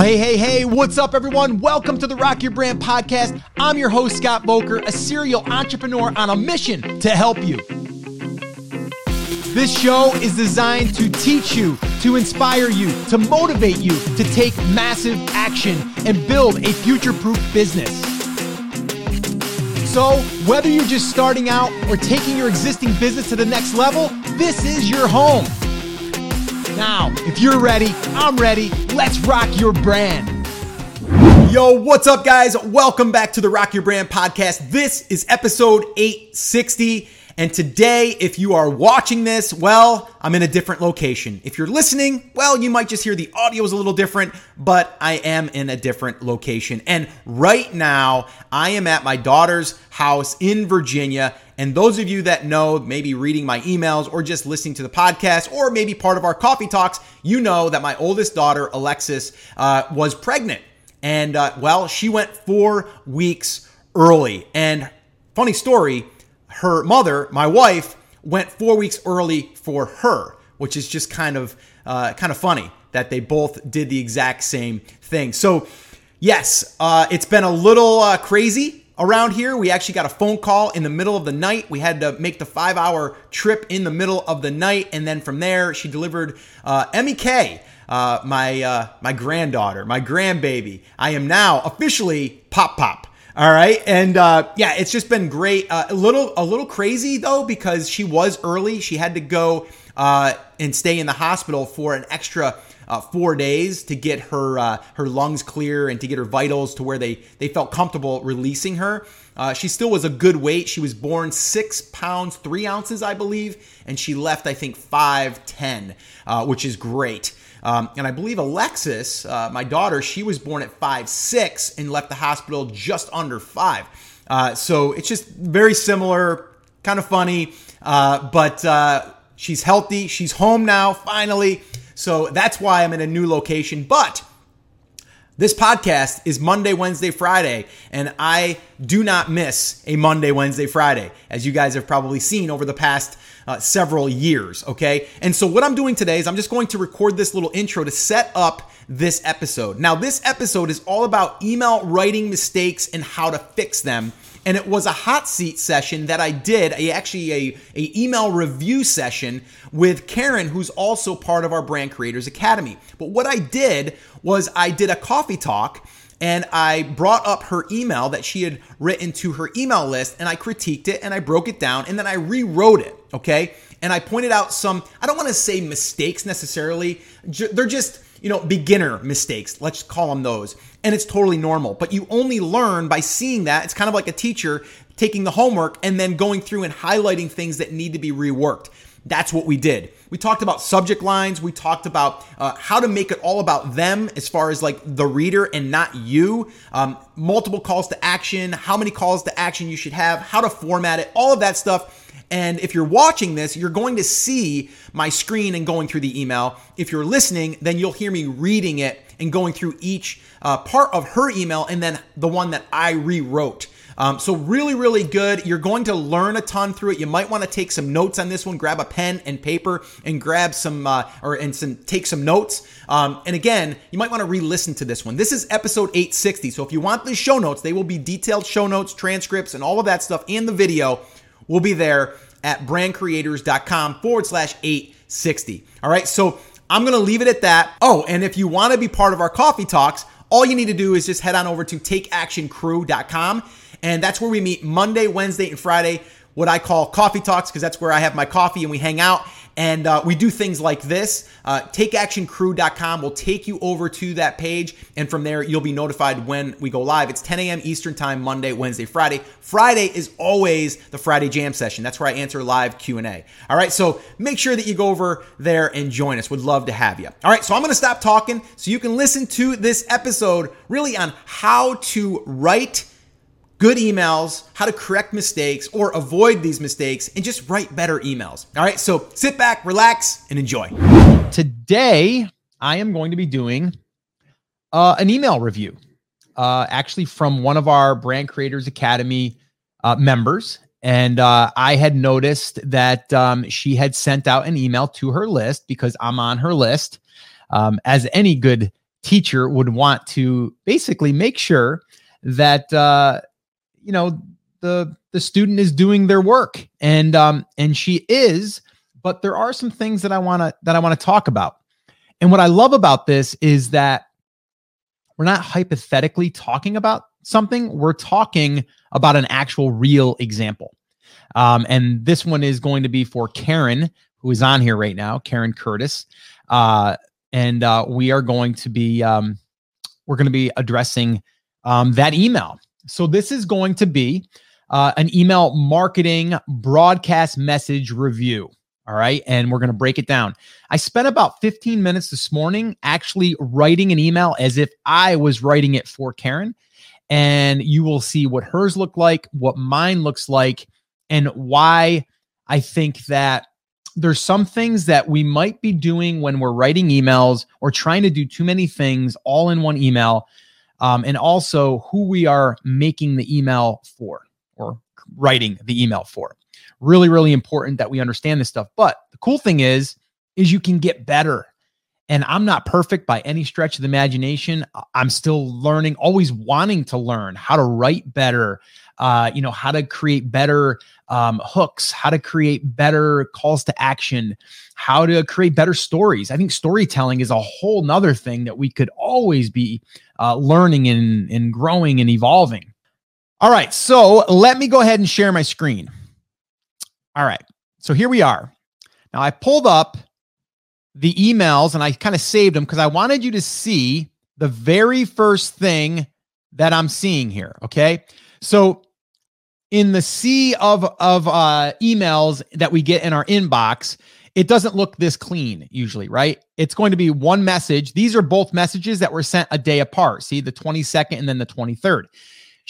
Well, hey, hey, hey, what's up, everyone? Welcome to the Rock Your Brand podcast. I'm your host, Scott Voelker, a serial entrepreneur on a mission to help you. This show is designed to teach you, to inspire you, to motivate you to take massive action and build a future proof business. So, whether you're just starting out or taking your existing business to the next level, this is your home. Now, if you're ready, I'm ready. Let's rock your brand. Yo, what's up, guys? Welcome back to the Rock Your Brand podcast. This is episode 860. And today, if you are watching this, well, I'm in a different location. If you're listening, well, you might just hear the audio is a little different, but I am in a different location. And right now, I am at my daughter's house in Virginia. And those of you that know, maybe reading my emails or just listening to the podcast or maybe part of our coffee talks, you know that my oldest daughter, Alexis, uh, was pregnant. And uh, well, she went four weeks early. And funny story, her mother, my wife, went four weeks early for her, which is just kind of uh, kind of funny that they both did the exact same thing. So, yes, uh, it's been a little uh, crazy around here. We actually got a phone call in the middle of the night. We had to make the five hour trip in the middle of the night, and then from there, she delivered uh, Emmy K. Uh, my uh, my granddaughter, my grandbaby. I am now officially Pop Pop. All right, and uh, yeah, it's just been great. Uh, a little, a little crazy though because she was early. She had to go uh, and stay in the hospital for an extra uh, four days to get her uh, her lungs clear and to get her vitals to where they they felt comfortable releasing her. Uh, she still was a good weight. She was born six pounds three ounces, I believe, and she left I think five ten, which is great. Um, and I believe Alexis, uh, my daughter, she was born at five six and left the hospital just under five. Uh, so it's just very similar, kind of funny, uh, but uh, she's healthy. She's home now, finally. So that's why I'm in a new location. But this podcast is Monday, Wednesday, Friday, and I do not miss a Monday, Wednesday, Friday, as you guys have probably seen over the past uh, several years. Okay. And so, what I'm doing today is I'm just going to record this little intro to set up this episode. Now, this episode is all about email writing mistakes and how to fix them and it was a hot seat session that I did, a, actually a, a email review session with Karen, who's also part of our Brand Creators Academy. But what I did was I did a coffee talk and I brought up her email that she had written to her email list and I critiqued it and I broke it down and then I rewrote it, okay? And I pointed out some, I don't want to say mistakes necessarily, they're just, you know, beginner mistakes. Let's call them those. And it's totally normal. But you only learn by seeing that. It's kind of like a teacher taking the homework and then going through and highlighting things that need to be reworked. That's what we did. We talked about subject lines. We talked about uh, how to make it all about them as far as like the reader and not you. Um, multiple calls to action, how many calls to action you should have, how to format it, all of that stuff and if you're watching this, you're going to see my screen and going through the email. If you're listening, then you'll hear me reading it and going through each uh, part of her email and then the one that I rewrote. Um, so really, really good. You're going to learn a ton through it. You might want to take some notes on this one. Grab a pen and paper and grab some uh, or and some take some notes. Um, and again, you might want to re-listen to this one. This is episode 860. So if you want the show notes, they will be detailed show notes, transcripts, and all of that stuff, and the video will be there at brandcreators.com forward slash 860. All right. So I'm to leave it at that. Oh, and if you want to be part of our coffee talks, all you need to do is just head on over to takeactioncrew.com. And that's where we meet Monday, Wednesday, and Friday, what I call coffee talks, because that's where I have my coffee and we hang out. And uh, we do things like this. Uh, TakeActionCrew.com will take you over to that page, and from there you'll be notified when we go live. It's 10 a.m. Eastern Time, Monday, Wednesday, Friday. Friday is always the Friday Jam session. That's where I answer live Q&A. All right, so make sure that you go over there and join us. Would love to have you. All right, so I'm going to stop talking so you can listen to this episode really on how to write good emails, how to correct mistakes or avoid these mistakes, and just write better emails. All right, so sit back, relax, and enjoy. Today, I am going to be doing uh, an email review, uh, actually from one of our Brand Creators Academy uh, members. And uh, I had noticed that um, she had sent out an email to her list because I'm on her list, um, as any good teacher would want to basically make sure that uh, you know the the student is doing their work and um and she is but there are some things that i want to that i want to talk about. And what i love about this is that we're not hypothetically talking about something we're talking about an actual real example. Um, and this one is going to be for karen who is on here right now karen curtis. Uh, and uh, we are going to be um, we're going to be addressing um, that email so this is going to be uh, an email marketing broadcast message review. All right. And we're going to break it down. I spent about 15 minutes this morning actually writing an email as if I was writing it for Karen. And you will see what hers look like, what mine looks like, and why I think that there's some things that we might be doing when we're writing emails or trying to do too many things all in one email. Um, and also who we are making the email for or writing the email for. Really, really important that we understand this stuff. But the cool thing is, is you can get better. And I'm not perfect by any stretch of the imagination. I'm still learning, always wanting to learn how to write better, uh, you know, how to create better um, hooks, how to create better calls to action, how to create better stories. I think storytelling is a whole nother thing that we could always be uh, learning and, and growing and evolving. All right. So let me go ahead and share my screen. All right. So here we are. Now I pulled up the emails and I kind of saved them because I wanted you to see the very first thing that I'm seeing here. Okay. So in the sea of, of uh, emails that we get in our inbox, it doesn't look this clean usually, right? It's going to be one message. These are both messages that were sent a day apart. See the 22nd and then the 23rd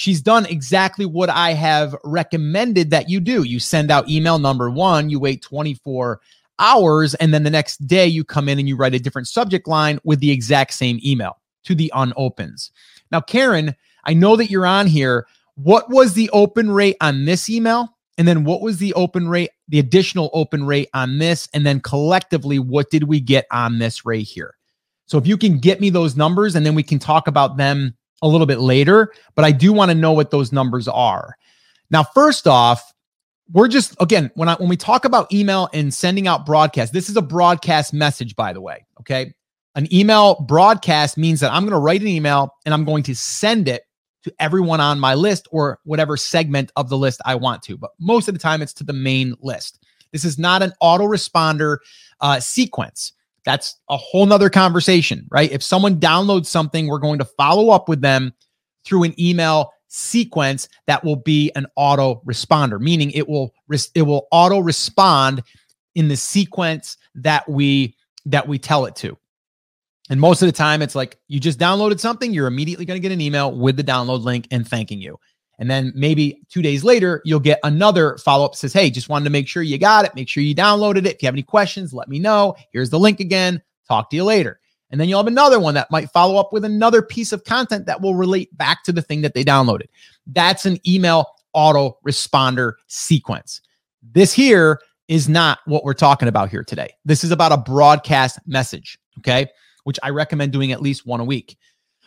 she's done exactly what I have recommended that you do. You send out email number one, you wait 24 hours, and then the next day you come in and you write a different subject line with the exact same email to the unopens. Now, Karen, I know that you're on here. What was the open rate on this email? And then what was the open rate, the additional open rate on this? And then collectively, what did we get on this rate here? So if you can get me those numbers and then we can talk about them a little bit later, but I do want to know what those numbers are. Now, first off, we're just again when I when we talk about email and sending out broadcast, this is a broadcast message, by the way. Okay. An email broadcast means that I'm going to write an email and I'm going to send it to everyone on my list or whatever segment of the list I want to. But most of the time, it's to the main list. This is not an autoresponder uh, sequence. That's a whole nother conversation, right? If someone downloads something, we're going to follow up with them through an email sequence that will be an auto responder, meaning it will it will auto respond in the sequence that we that we tell it to. And most of the time, it's like you just downloaded something, you're immediately going to get an email with the download link and thanking you. And then maybe two days later, you'll get another follow up says, Hey, just wanted to make sure you got it. Make sure you downloaded it. If you have any questions, let me know. Here's the link again. Talk to you later. And then you'll have another one that might follow up with another piece of content that will relate back to the thing that they downloaded. That's an email auto responder sequence. This here is not what we're talking about here today. This is about a broadcast message, okay? Which I recommend doing at least one a week.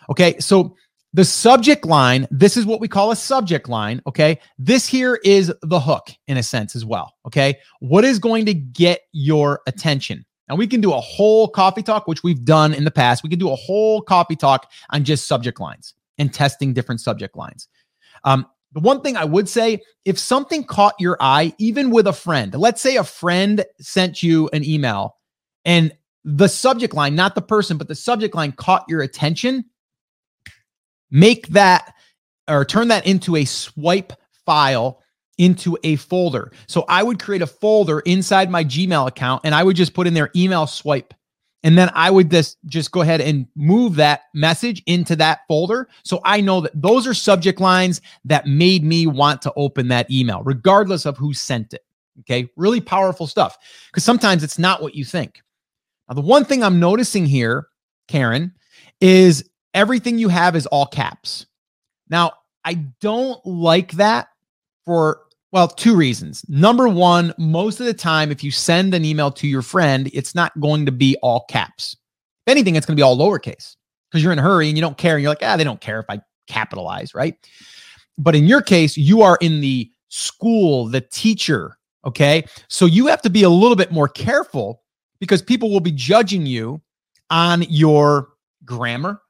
Okay, so the subject line, this is what we call a subject line. Okay. This here is the hook in a sense as well. Okay. What is going to get your attention? And we can do a whole coffee talk, which we've done in the past. We can do a whole coffee talk on just subject lines and testing different subject lines. Um, the one thing I would say if something caught your eye, even with a friend, let's say a friend sent you an email and the subject line, not the person, but the subject line caught your attention make that or turn that into a swipe file into a folder. So I would create a folder inside my Gmail account and I would just put in their email swipe. And then I would just just go ahead and move that message into that folder. So I know that those are subject lines that made me want to open that email, regardless of who sent it. Okay. Really powerful stuff. Because sometimes it's not what you think. Now, the one thing I'm noticing here, Karen, is everything you have is all caps. Now, I don't like that for, well, two reasons. Number one, most of the time, if you send an email to your friend, it's not going to be all caps. If anything, it's going to be all lowercase because you're in a hurry and you don't care. And you're like, ah, they don't care if I capitalize, right? But in your case, you are in the school, the teacher. Okay. So you have to be a little bit more careful because people will be judging you on your grammar,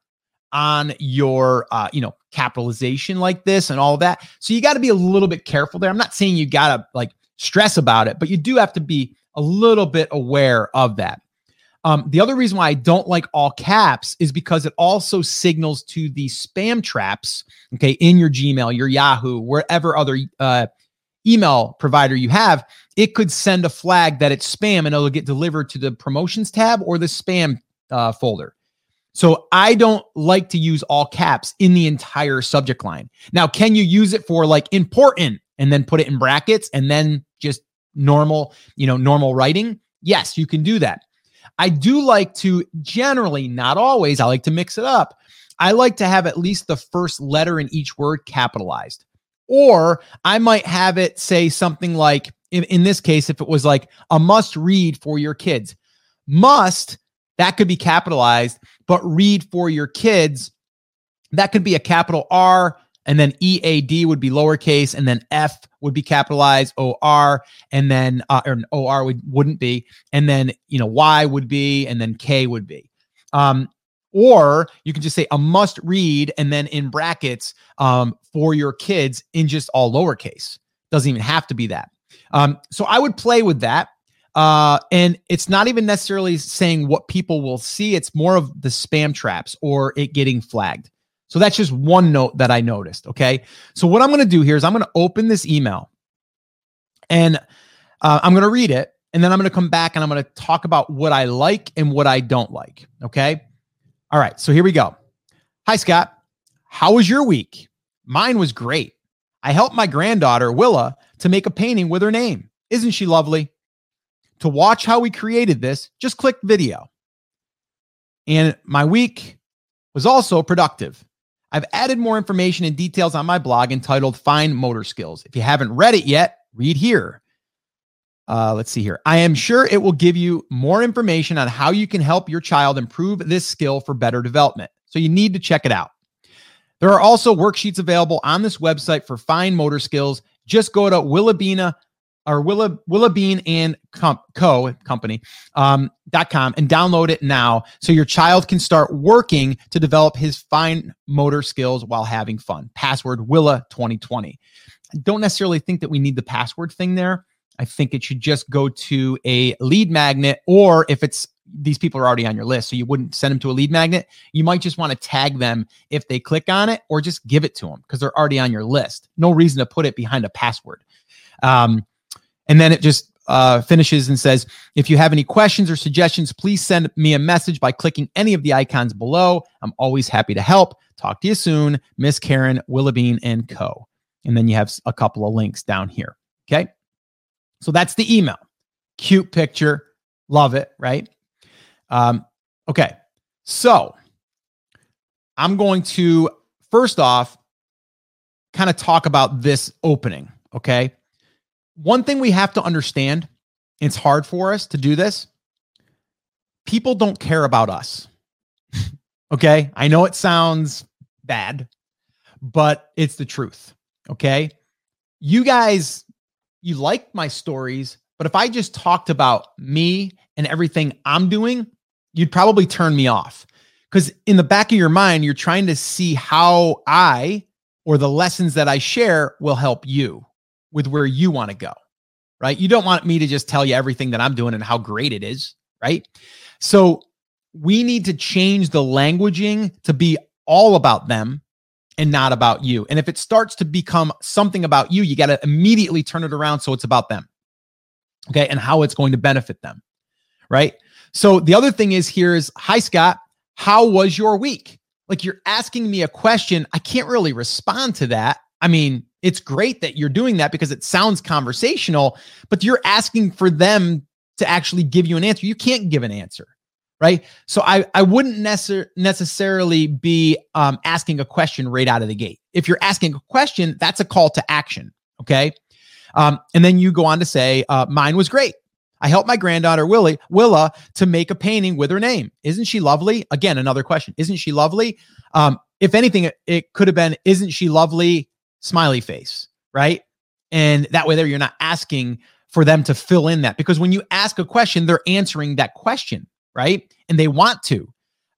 on your, uh, you know, capitalization like this and all that. So you got to be a little bit careful there. I'm not saying you got to like stress about it, but you do have to be a little bit aware of that. Um, the other reason why I don't like all caps is because it also signals to the spam traps, okay, in your Gmail, your Yahoo, wherever other uh, email provider you have, it could send a flag that it's spam and it'll get delivered to the promotions tab or the spam uh, folder. So I don't like to use all caps in the entire subject line. Now, can you use it for like important and then put it in brackets and then just normal, you know, normal writing? Yes, you can do that. I do like to generally, not always, I like to mix it up. I like to have at least the first letter in each word capitalized. Or I might have it say something like, in, in this case, if it was like a must read for your kids, must, that could be capitalized, but read for your kids, that could be a capital R, and then EAD would be lowercase, and then F would be capitalized, OR, and then uh, or OR would wouldn't be, and then you know Y would be, and then K would be. Um, or you can just say a must read, and then in brackets um, for your kids in just all lowercase. Doesn't even have to be that. Um, so I would play with that. Uh, and it's not even necessarily saying what people will see. It's more of the spam traps or it getting flagged. So that's just one note that I noticed. Okay. So what I'm going to do here is I'm going to open this email and uh, I'm going to read it. And then I'm going to come back and I'm going to talk about what I like and what I don't like. Okay. All right. So here we go. Hi, Scott. How was your week? Mine was great. I helped my granddaughter, Willa, to make a painting with her name. Isn't she lovely? To watch how we created this, just click video. And my week was also productive. I've added more information and details on my blog entitled Fine Motor Skills. If you haven't read it yet, read here. Uh, let's see here. I am sure it will give you more information on how you can help your child improve this skill for better development. So you need to check it out. There are also worksheets available on this website for fine motor skills. Just go to Willabina or Willa Willa Bean and Co. Company um, dot com and download it now so your child can start working to develop his fine motor skills while having fun. Password Willa 2020. I don't necessarily think that we need the password thing there. I think it should just go to a lead magnet, or if it's these people are already on your list, so you wouldn't send them to a lead magnet. You might just want to tag them if they click on it, or just give it to them because they're already on your list. No reason to put it behind a password. Um, and then it just uh, finishes and says, if you have any questions or suggestions, please send me a message by clicking any of the icons below. I'm always happy to help. Talk to you soon, Miss Karen Willabine and Co. And then you have a couple of links down here. Okay. So that's the email. Cute picture. Love it. Right. Um, okay. So I'm going to first off kind of talk about this opening. Okay one thing we have to understand, it's hard for us to do this. People don't care about us. okay. I know it sounds bad, but it's the truth. Okay. You guys, you like my stories, but if I just talked about me and everything I'm doing, you'd probably turn me off. Because in the back of your mind, you're trying to see how I or the lessons that I share will help you with where you want to go, right? You don't want me to just tell you everything that I'm doing and how great it is, right? So we need to change the languaging to be all about them and not about you. And if it starts to become something about you, you got to immediately turn it around so it's about them. Okay. And how it's going to benefit them. Right. So the other thing is here is Hi, Scott. How was your week? Like you're asking me a question. I can't really respond to that. I mean, it's great that you're doing that because it sounds conversational, but you're asking for them to actually give you an answer. You can't give an answer, right? So I I wouldn't necessar- necessarily be um, asking a question right out of the gate. If you're asking a question, that's a call to action, okay? Um, and then you go on to say, uh, "Mine was great. I helped my granddaughter Willie Willa to make a painting with her name. Isn't she lovely? Again, another question. Isn't she lovely? Um, if anything, it, it could have been, isn't she lovely? Smiley face, right? And that way, there you're not asking for them to fill in that because when you ask a question, they're answering that question, right? And they want to.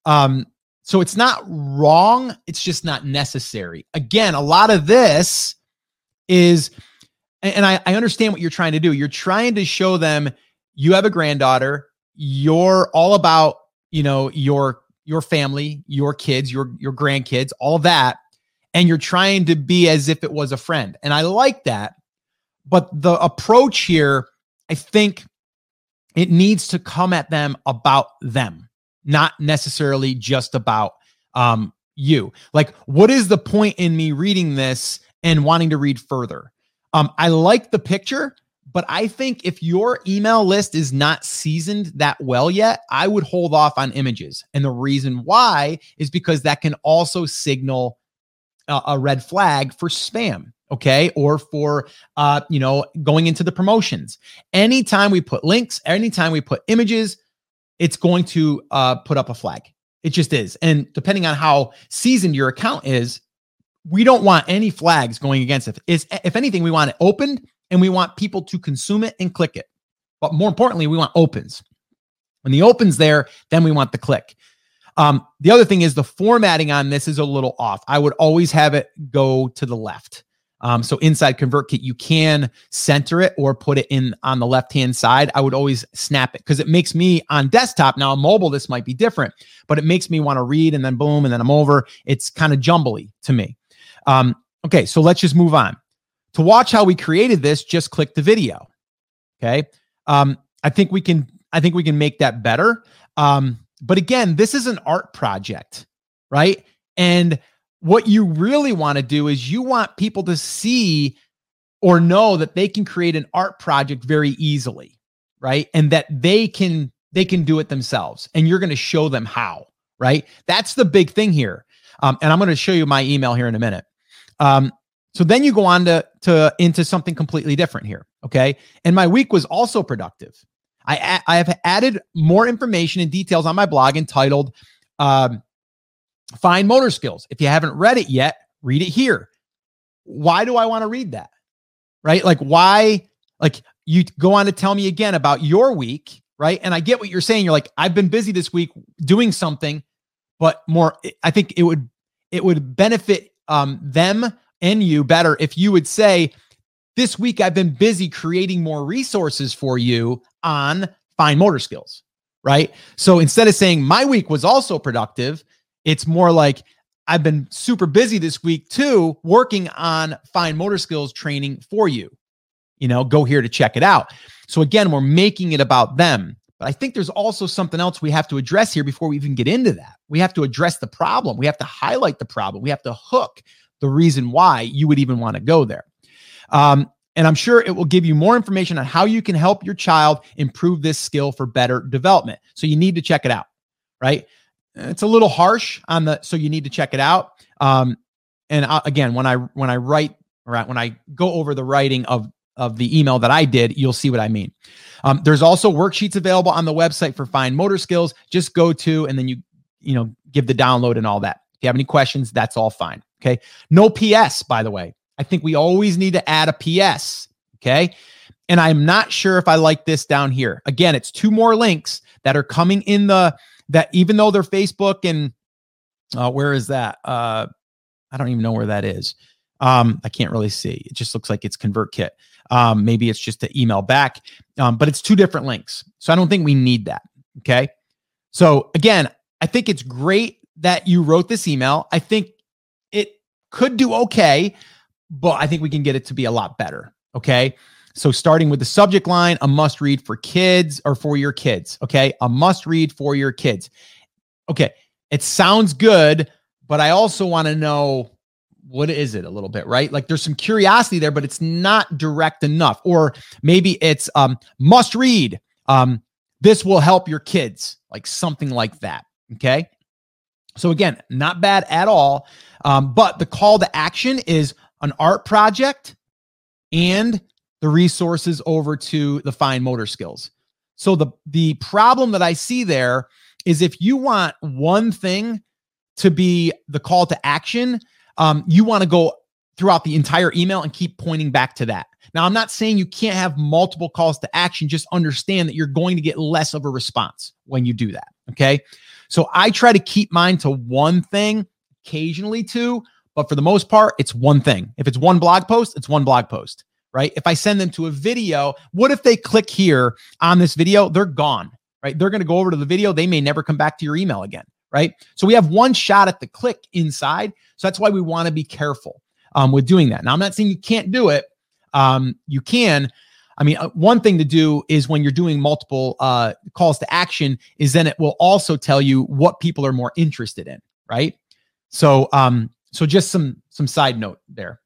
Um, so it's not wrong, it's just not necessary. Again, a lot of this is, and I, I understand what you're trying to do. You're trying to show them you have a granddaughter, you're all about, you know, your your family, your kids, your your grandkids, all that, and you're trying to be as if it was a friend. And I like that. But the approach here, I think it needs to come at them about them not necessarily just about um, you. Like, what is the point in me reading this and wanting to read further? Um, I like the picture, but I think if your email list is not seasoned that well yet, I would hold off on images. And the reason why is because that can also signal a, a red flag for spam okay or for uh you know going into the promotions anytime we put links anytime we put images it's going to uh, put up a flag. It just is. And depending on how seasoned your account is, we don't want any flags going against it. Is if anything, we want it opened and we want people to consume it and click it. But more importantly, we want opens. When the opens there, then we want the click. Um, the other thing is the formatting on this is a little off. I would always have it go to the left. Um, so inside ConvertKit, you can center it or put it in on the left hand side. I would always snap it because it makes me on desktop now. On mobile, this might be different, but it makes me want to read and then boom, and then I'm over. It's kind of jumbly to me. Um, okay, so let's just move on. To watch how we created this, just click the video. Okay, um, I think we can. I think we can make that better. Um, but again, this is an art project, right? And what you really want to do is you want people to see or know that they can create an art project very easily, right? And that they can they can do it themselves and you're going to show them how, right? That's the big thing here. Um, and I'm going to show you my email here in a minute. Um, so then you go on to, to into something completely different here. Okay. And my week was also productive. I, I have added more information and details on my blog entitled um, Fine motor skills. If you haven't read it yet, read it here. Why do I want to read that? Right? Like, why? Like, you go on to tell me again about your week, right? And I get what you're saying. You're like, I've been busy this week doing something, but more, I think it would, it would benefit um, them and you better if you would say, this week I've been busy creating more resources for you on fine motor skills, right? So instead of saying my week was also productive, it's more like I've been super busy this week too, working on fine motor skills training for you. You know, go here to check it out. So again, we're making it about them. But I think there's also something else we have to address here before we even get into that. We have to address the problem. We have to highlight the problem. We have to hook the reason why you would even want to go there. Um, and I'm sure it will give you more information on how you can help your child improve this skill for better development. So you need to check it out, right? It's a little harsh on the so you need to check it out. Um and I, again when i when i write right when i go over the writing of of the email that i did you'll see what i mean. Um, there's also worksheets available on the website for fine motor skills. Just go to and then you you know give the download and all that. If you have any questions that's all fine okay? No ps by the way. I think we always need to add a ps okay? And i'm not sure if i like this down here. Again it's two more links that are coming in the that even though they're Facebook and uh, where is that? Uh, I don't even know where that is. Um, I can't really see. It just looks like it's ConvertKit. Um, maybe it's just to email back, um, but it's two different links. So I don't think we need that. Okay. So again, I think it's great that you wrote this email. I think it could do okay, but I think we can get it to be a lot better. Okay. So, starting with the subject line, a must read for kids or for your kids. Okay. A must read for your kids. Okay. It sounds good, but I also want to know what is it a little bit, right? Like there's some curiosity there, but it's not direct enough. Or maybe it's um, must read. Um, this will help your kids, like something like that. Okay. So, again, not bad at all. Um, but the call to action is an art project and the resources over to the fine motor skills. So the the problem that I see there is if you want one thing to be the call to action, um, you want to go throughout the entire email and keep pointing back to that. Now, I'm not saying you can't have multiple calls to action. Just understand that you're going to get less of a response when you do that. Okay. So I try to keep mine to one thing, occasionally two, but for the most part, it's one thing. If it's one blog post, it's one blog post, right? If I send them to a video, what if they click here on this video? They're gone, right? They're going to go over to the video. They may never come back to your email again, right? So we have one shot at the click inside. So that's why we want to be careful um, with doing that. Now, I'm not saying you can't do it. Um, you can. I mean, uh, one thing to do is when you're doing multiple uh, calls to action, is then it will also tell you what people are more interested in, right? So, um, so just some some side note there.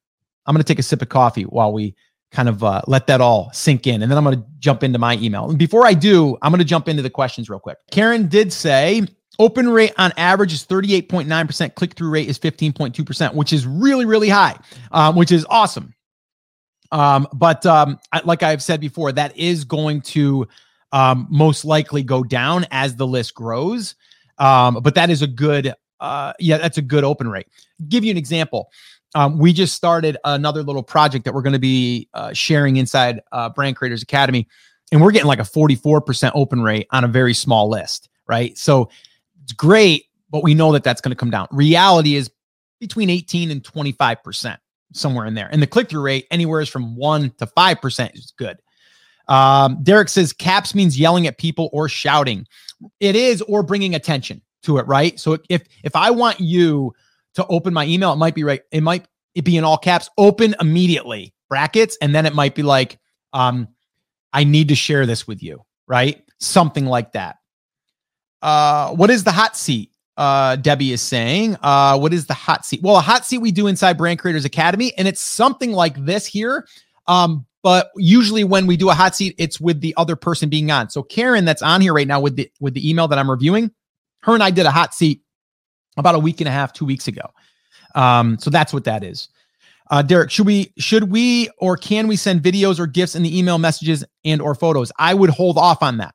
I'm going to take a sip of coffee while we kind of uh, let that all sink in, and then I'm going to jump into my email. And before I do, I'm going to jump into the questions real quick. Karen did say open rate on average is 38.9%. Click through rate is 15.2%, which is really really high, um, which is awesome. Um, but um, I, like I've said before, that is going to um, most likely go down as the list grows. Um, but that is a good uh, yeah, that's a good open rate. Give you an example. Um, we just started another little project that we're going to be uh, sharing inside uh, Brand Creators Academy, and we're getting like a 44% open rate on a very small list, right? So it's great, but we know that that's going to come down. Reality is between 18 and 25%, somewhere in there. And the click through rate, anywhere is from 1% to 5% is good. Um, Derek says caps means yelling at people or shouting. It is, or bringing attention to it, right? So if if I want you to open my email, it might be right. It might it be in all caps, open immediately, brackets, and then it might be like, um, I need to share this with you, right? Something like that. Uh, what is the hot seat? Uh, Debbie is saying, uh, what is the hot seat? Well, a hot seat we do inside Brand Creators Academy, and it's something like this here. Um, but usually when we do a hot seat, it's with the other person being on. So Karen, that's on here right now with the with the email that I'm reviewing, her and I did a hot seat about a week and a half, two weeks ago. Um, so that's what that is. Uh, Derek, should we should we or can we send videos or gifts in the email messages and or photos? I would hold off on that.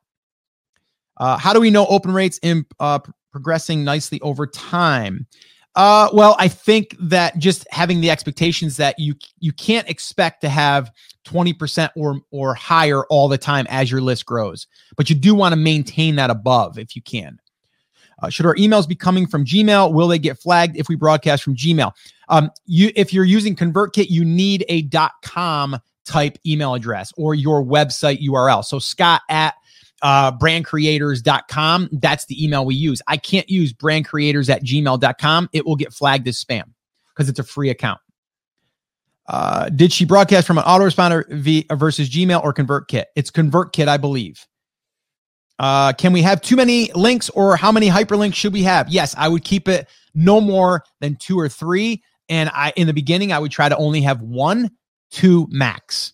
Uh, how do we know open rates in uh, progressing nicely over time? Uh, well, I think that just having the expectations that you you can't expect to have 20% or or higher all the time as your list grows, but you do want to maintain that above if you can. Uh, should our emails be coming from Gmail? Will they get flagged if we broadcast from Gmail? Um, you, if you're using ConvertKit, you need a .com type email address or your website URL. So Scott at uh, brandcreators.com. That's the email we use. I can't use brandcreators at gmail.com. It will get flagged as spam because it's a free account. Uh, did she broadcast from an autoresponder v- versus Gmail or ConvertKit? It's ConvertKit, I believe. Uh, can we have too many links or how many hyperlinks should we have? Yes, I would keep it no more than two or three. And I, in the beginning, I would try to only have one, two max.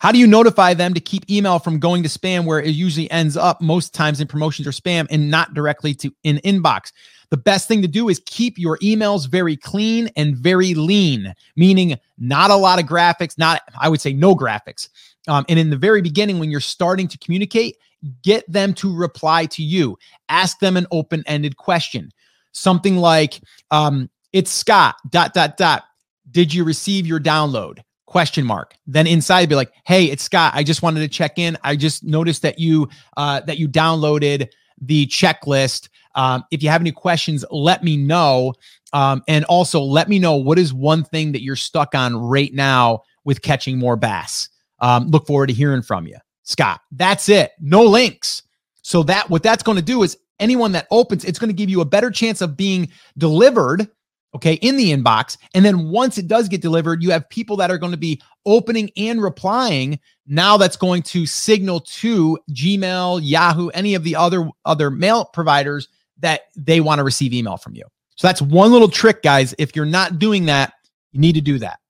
How do you notify them to keep email from going to spam where it usually ends up most times in promotions or spam and not directly to an inbox? The best thing to do is keep your emails very clean and very lean, meaning not a lot of graphics, not, I would say no graphics. Um, and in the very beginning, when you're starting to communicate, get them to reply to you. Ask them an open ended question. Something like, um, it's Scott, dot, dot, dot. Did you receive your download? Question mark. Then inside be like, hey, it's Scott. I just wanted to check in. I just noticed that you uh, that you downloaded the checklist. Um, if you have any questions, let me know. Um, and also let me know what is one thing that you're stuck on right now with catching more bass. Um, look forward to hearing from you. Scott. That's it. No links. So that what that's going to do is anyone that opens, it's going to give you a better chance of being delivered, okay, in the inbox. And then once it does get delivered, you have people that are going to be opening and replying. Now that's going to signal to Gmail, Yahoo, any of the other other mail providers that they want to receive email from you. So that's one little trick, guys. If you're not doing that, you need to do that.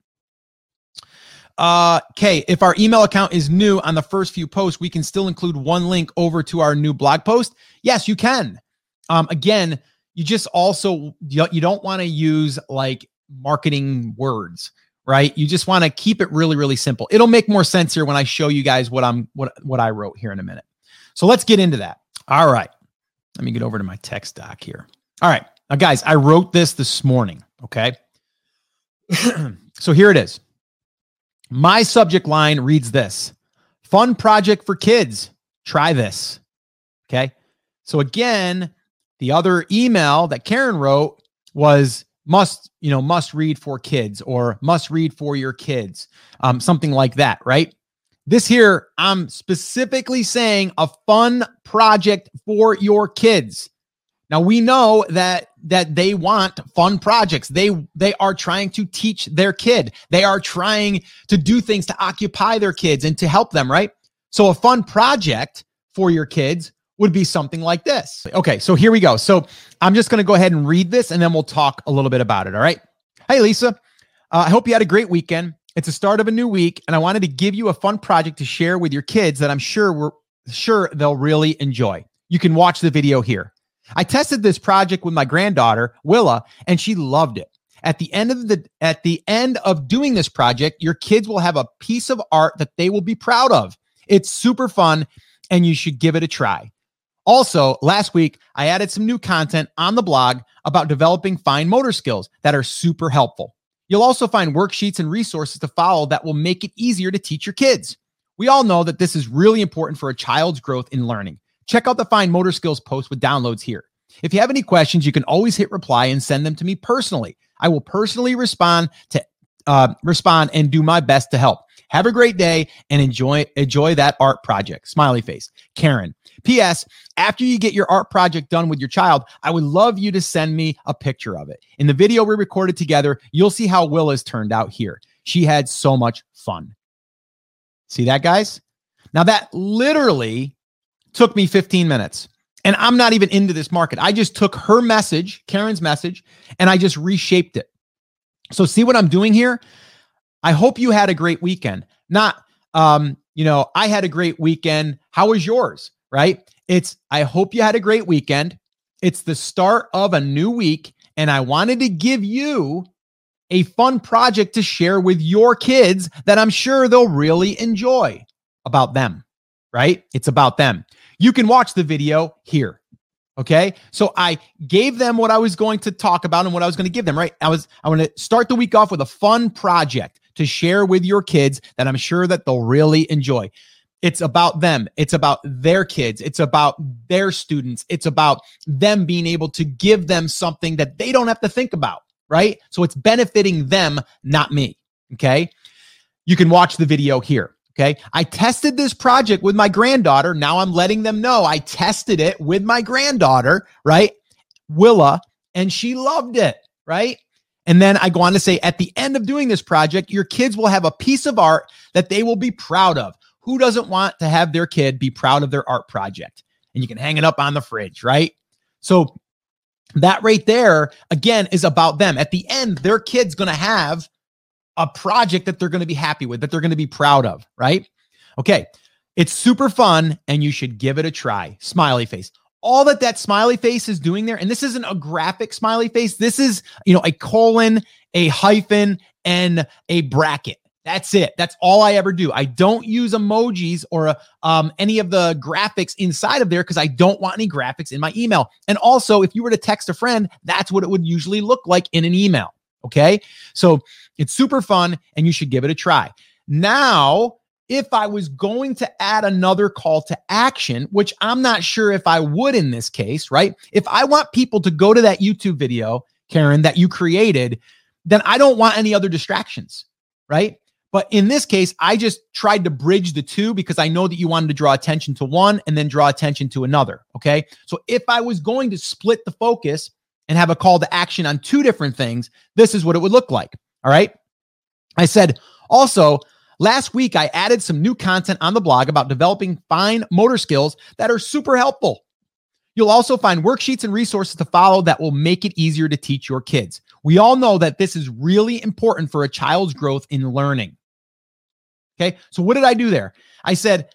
Uh, okay, if our email account is new on the first few posts, we can still include one link over to our new blog post. Yes, you can. Um, again, you just also you don't want to use like marketing words, right? You just want to keep it really, really simple. It'll make more sense here when I show you guys what I'm what what I wrote here in a minute. So let's get into that. All right. Let me get over to my text doc here. All right. Now, guys, I wrote this this morning. Okay. so here it is. My subject line reads this Fun project for kids. Try this. Okay. So again, the other email that Karen wrote was must you know must read for kids or must read for your kids um, something like that right this here i'm specifically saying a fun project for your kids now we know that that they want fun projects they they are trying to teach their kid they are trying to do things to occupy their kids and to help them right so a fun project for your kids would be something like this. Okay, so here we go. So I'm just going to go ahead and read this and then we'll talk a little bit about it. All right. Hey, Lisa. Uh, I hope you had a great weekend. It's the start of a new week, and I wanted to give you a fun project to share with your kids that I'm sure we're sure they'll really enjoy. You can watch the video here. I tested this project with my granddaughter, Willa, and she loved it. At the end of the at the end of doing this project, your kids will have a piece of art that they will be proud of. It's super fun and you should give it a try. Also, last week, I added some new content on the blog about developing fine motor skills that are super helpful. You'll also find worksheets and resources to follow that will make it easier to teach your kids. We all know that this is really important for a child's growth in learning. Check out the Fine Motor Skills post with downloads here. If you have any questions, you can always hit reply and send them to me personally. I will personally respond to uh, respond and do my best to help. Have a great day and enjoy enjoy that art project. Smiley face. Karen. P.S. After you get your art project done with your child, I would love you to send me a picture of it. In the video we recorded together, you'll see how Willa's turned out here. She had so much fun. See that, guys? Now, that literally took me 15 minutes. And I'm not even into this market. I just took her message, Karen's message, and I just reshaped it. So, see what I'm doing here? I hope you had a great weekend. Not, um, you know, I had a great weekend. How was yours? right? It's, I hope you had a great weekend. It's the start of a new week, and I wanted to give you a fun project to share with your kids that I'm sure they'll really enjoy about them, right? It's about them. You can watch the video here. Okay. So I gave them what I was going to talk about and what I was going to give them, right? I was, I want to start the week off with a fun project to share with your kids that I'm sure that they'll really enjoy. It's about them. It's about their kids. It's about their students. It's about them being able to give them something that they don't have to think about, right? So it's benefiting them, not me. Okay. You can watch the video here. Okay. I tested this project with my granddaughter. Now I'm letting them know I tested it with my granddaughter, right? Willa, and she loved it, right? And then I go on to say, at the end of doing this project, your kids will have a piece of art that they will be proud of. Who doesn't want to have their kid be proud of their art project? And you can hang it up on the fridge, right? So that right there, again, is about them. At the end, their kid's going to have a project that they're going to be happy with, that they're going to be proud of, right? Okay. It's super fun and you should give it a try. Smiley face. All that that smiley face is doing there, and this isn't a graphic smiley face. This is, you know, a colon, a hyphen, and a bracket. That's it. That's all I ever do. I don't use emojis or um, any of the graphics inside of there because I don't want any graphics in my email. And also, if you were to text a friend, that's what it would usually look like in an email. Okay. So it's super fun and you should give it a try. Now, if I was going to add another call to action, which I'm not sure if I would in this case, right? If I want people to go to that YouTube video, Karen, that you created, then I don't want any other distractions, right? But in this case, I just tried to bridge the two because I know that you wanted to draw attention to one and then draw attention to another. Okay. So if I was going to split the focus and have a call to action on two different things, this is what it would look like. All right. I said, also, last week I added some new content on the blog about developing fine motor skills that are super helpful. You'll also find worksheets and resources to follow that will make it easier to teach your kids. We all know that this is really important for a child's growth in learning. Okay. So what did I do there? I said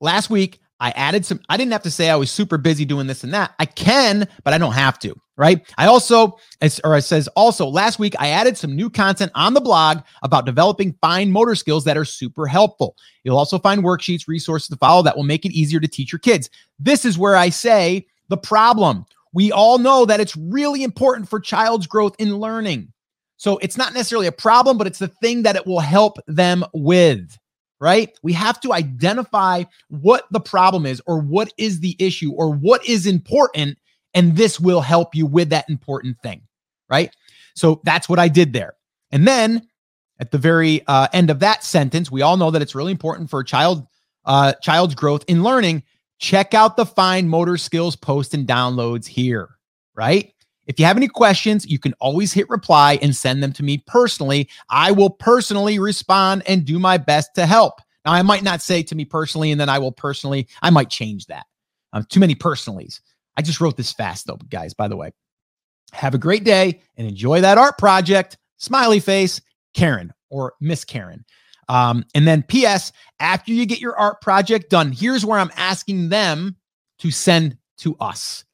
last week, I added some, I didn't have to say I was super busy doing this and that. I can, but I don't have to. Right? I also, or it says also last week, I added some new content on the blog about developing fine motor skills that are super helpful. You'll also find worksheets, resources to follow that will make it easier to teach your kids. This is where I say the problem. We all know that it's really important for child's growth in learning. So it's not necessarily a problem, but it's the thing that it will help them with, right? We have to identify what the problem is or what is the issue or what is important and this will help you with that important thing, right? So that's what I did there. And then at the very uh, end of that sentence, we all know that it's really important for a child uh, child's growth in learning. Check out the fine motor skills post and downloads here, right? If you have any questions, you can always hit reply and send them to me personally. I will personally respond and do my best to help. Now, I might not say to me personally, and then I will personally, I might change that. Um, too many personalies. I just wrote this fast though, guys, by the way. Have a great day and enjoy that art project. Smiley face, Karen or Miss Karen. Um, and then PS, after you get your art project done, here's where I'm asking them to send to us.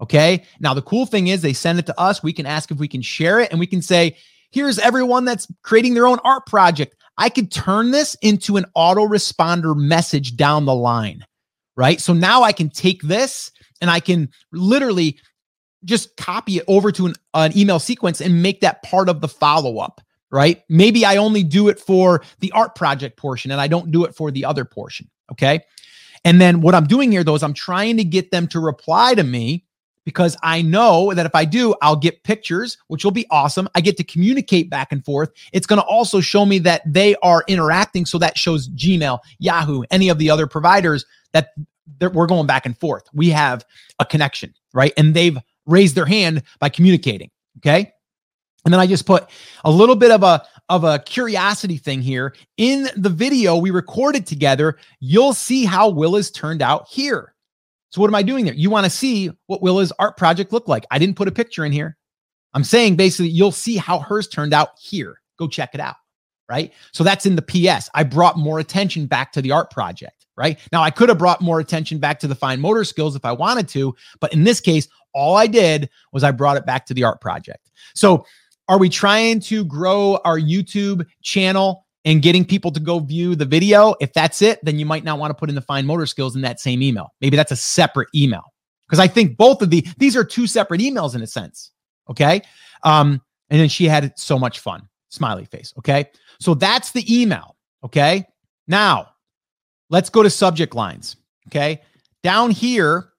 Okay. Now, the cool thing is they send it to us. We can ask if we can share it and we can say, here's everyone that's creating their own art project. I could turn this into an autoresponder message down the line. Right. So now I can take this and I can literally just copy it over to an, an email sequence and make that part of the follow up, right? Maybe I only do it for the art project portion and I don't do it for the other portion. Okay. And then what I'm doing here, though, is I'm trying to get them to reply to me because I know that if I do, I'll get pictures, which will be awesome. I get to communicate back and forth. It's going to also show me that they are interacting. So that shows Gmail, Yahoo, any of the other providers that we're going back and forth. We have a connection, right? And they've raised their hand by communicating. Okay. And then I just put a little bit of a of a curiosity thing here in the video we recorded together. You'll see how Willa's turned out here. So what am I doing there? You want to see what Willa's art project looked like? I didn't put a picture in here. I'm saying basically you'll see how hers turned out here. Go check it out. Right. So that's in the PS. I brought more attention back to the art project right? Now, I could have brought more attention back to the fine motor skills if I wanted to, but in this case, all I did was I brought it back to the art project. So, are we trying to grow our YouTube channel and getting people to go view the video? If that's it, then you might not want to put in the fine motor skills in that same email. Maybe that's a separate email because I think both of the these are two separate emails in a sense. Okay. Um, and then she had so much fun. Smiley face. Okay. So that's the email. Okay. Now, Let's go to subject lines. Okay. Down here,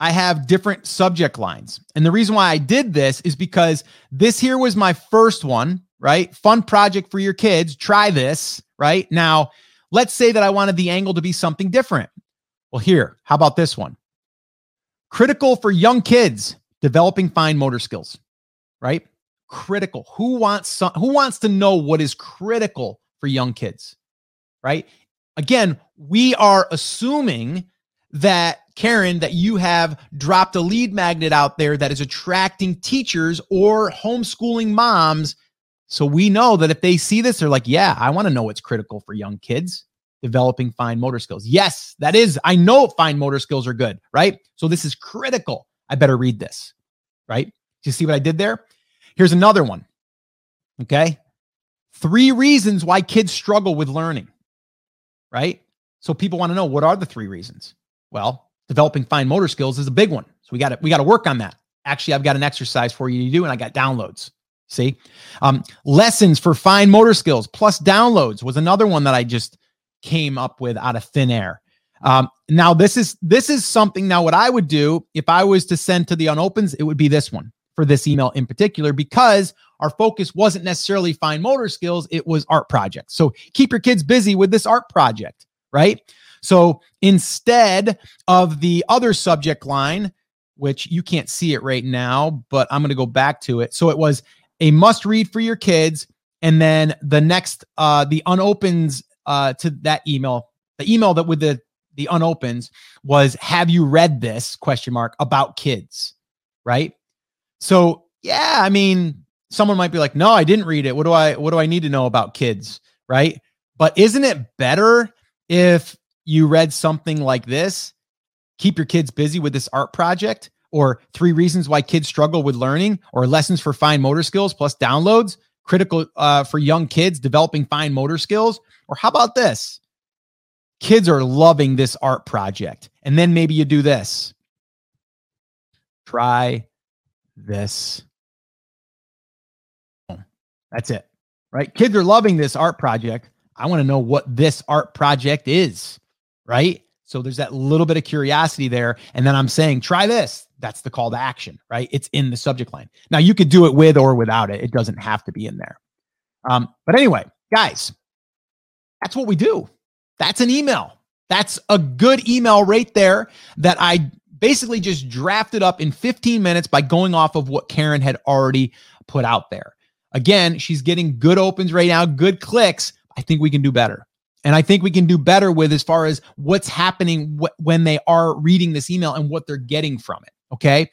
I have different subject lines. And the reason why I did this is because this here was my first one, right? Fun project for your kids. Try this, right? Now, let's say that I wanted the angle to be something different. Well, here, how about this one? Critical for young kids developing fine motor skills, right? Critical. Who wants some, who wants to know what is critical for young kids? Right? Again, we are assuming that Karen, that you have dropped a lead magnet out there that is attracting teachers or homeschooling moms. So we know that if they see this, they're like, yeah, I want to know what's critical for young kids developing fine motor skills. Yes, that is. I know fine motor skills are good, right? So this is critical. I better read this, right? Do you see what I did there? Here's another one. Okay. Three reasons why kids struggle with learning right? So people want to know what are the three reasons? Well, developing fine motor skills is a big one. So we got to we got to work on that. Actually, I've got an exercise for you to do, and I got downloads. See, um, lessons for fine motor skills plus downloads was another one that I just came up with out of thin air. Um, now this is this is something. Now, what I would do if I was to send to the unopens, it would be this one for this email in particular because our focus wasn't necessarily fine motor skills, it was art projects. So keep your kids busy with this art project, right? So instead of the other subject line, which you can't see it right now, but I'm going to go back to it. So it was a must read for your kids. And then the next, uh, the unopens uh, to that email, the email that with the the unopens was have you read this question mark about kids right so yeah i mean someone might be like, "No, I didn't read it. What do I what do I need to know about kids?" Right? But isn't it better if you read something like this? Keep your kids busy with this art project or three reasons why kids struggle with learning, or lessons for fine motor skills plus downloads, critical uh, for young kids developing fine motor skills. Or how about this? Kids are loving this art project. And then maybe you do this. Try this. That's it, right? Kids are loving this art project. I want to know what this art project is, right? So there's that little bit of curiosity there. And then I'm saying, try this. That's the call to action, right? It's in the subject line. Now you could do it with or without it. It doesn't have to be in there. Um, but anyway, guys, that's what we do. That's an email. That's a good email right there that I basically just drafted up in 15 minutes by going off of what Karen had already put out there. Again, she's getting good opens right now, good clicks. I think we can do better. And I think we can do better with as far as what's happening wh- when they are reading this email and what they're getting from it. Okay.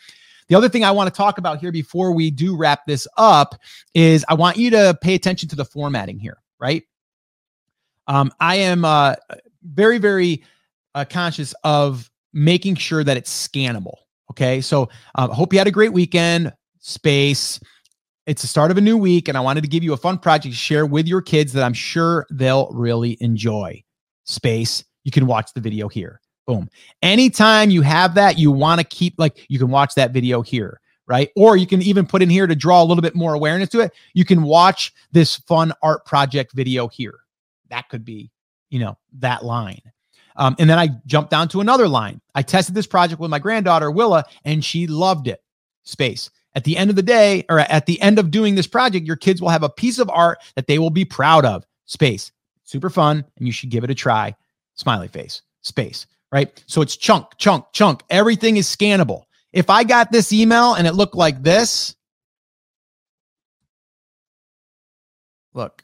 The other thing I want to talk about here before we do wrap this up is I want you to pay attention to the formatting here, right? Um, I am uh, very, very uh, conscious of making sure that it's scannable. Okay. So I um, hope you had a great weekend. Space. It's the start of a new week, and I wanted to give you a fun project to share with your kids that I'm sure they'll really enjoy. Space. You can watch the video here. Boom. Anytime you have that, you want to keep like you can watch that video here, right? Or you can even put in here to draw a little bit more awareness to it. You can watch this fun art project video here. That could be, you know, that line. Um, and then I jumped down to another line. I tested this project with my granddaughter, Willa, and she loved it. Space. At the end of the day, or at the end of doing this project, your kids will have a piece of art that they will be proud of. Space. Super fun, and you should give it a try. Smiley face. Space. Right. So it's chunk, chunk, chunk. Everything is scannable. If I got this email and it looked like this, look,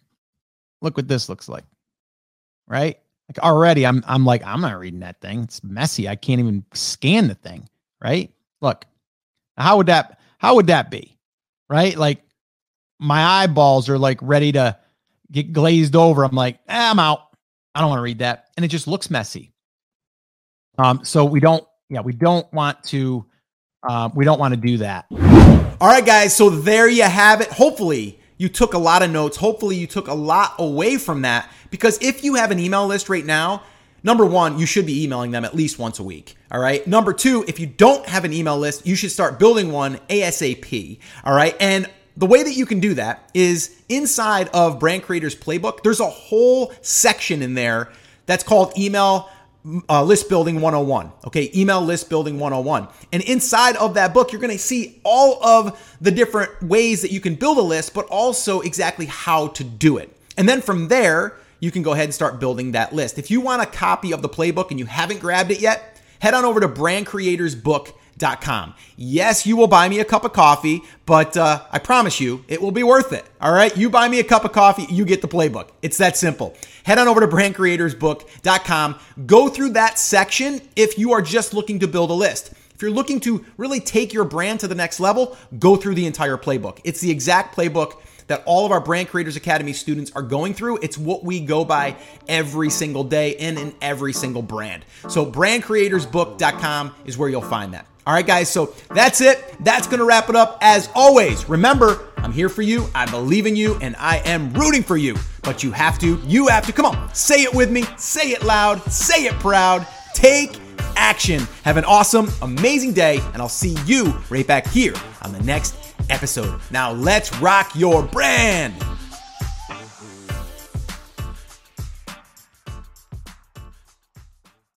look what this looks like. Right. Like already, I'm I'm like I'm not reading that thing. It's messy. I can't even scan the thing. Right? Look, how would that how would that be? Right? Like my eyeballs are like ready to get glazed over. I'm like, eh, I'm out. I don't want to read that, and it just looks messy. Um, so we don't, yeah, we don't want to, uh, we don't want to do that. All right, guys. So there you have it. Hopefully, you took a lot of notes. Hopefully, you took a lot away from that because if you have an email list right now, number one, you should be emailing them at least once a week. All right. Number two, if you don't have an email list, you should start building one ASAP. All right. And the way that you can do that is inside of Brand Creators Playbook, there's a whole section in there that's called email uh, list building 101. Okay, email list building 101. And inside of that book, you're going to see all of the different ways that you can build a list, but also exactly how to do it. And then from there, you can go ahead and start building that list. If you want a copy of the playbook and you haven't grabbed it yet, head on over to brandcreatorsbook.com. Yes, you will buy me a cup of coffee, but uh, I promise you it will be worth it. All right. You buy me a cup of coffee, you get the playbook. It's that simple. Head on over to brandcreatorsbook.com. Go through that section if you are just looking to build a list. If you're looking to really take your brand to the next level, go through the entire playbook. It's the exact playbook that all of our Brand Creators Academy students are going through. It's what we go by every single day and in every single brand. So brandcreatorsbook.com is where you'll find that. All right, guys, so that's it. That's going to wrap it up. As always, remember, I'm here for you. I believe in you and I am rooting for you. But you have to, you have to, come on, say it with me, say it loud, say it proud, take action. Have an awesome, amazing day, and I'll see you right back here on the next episode. Now let's rock your brand.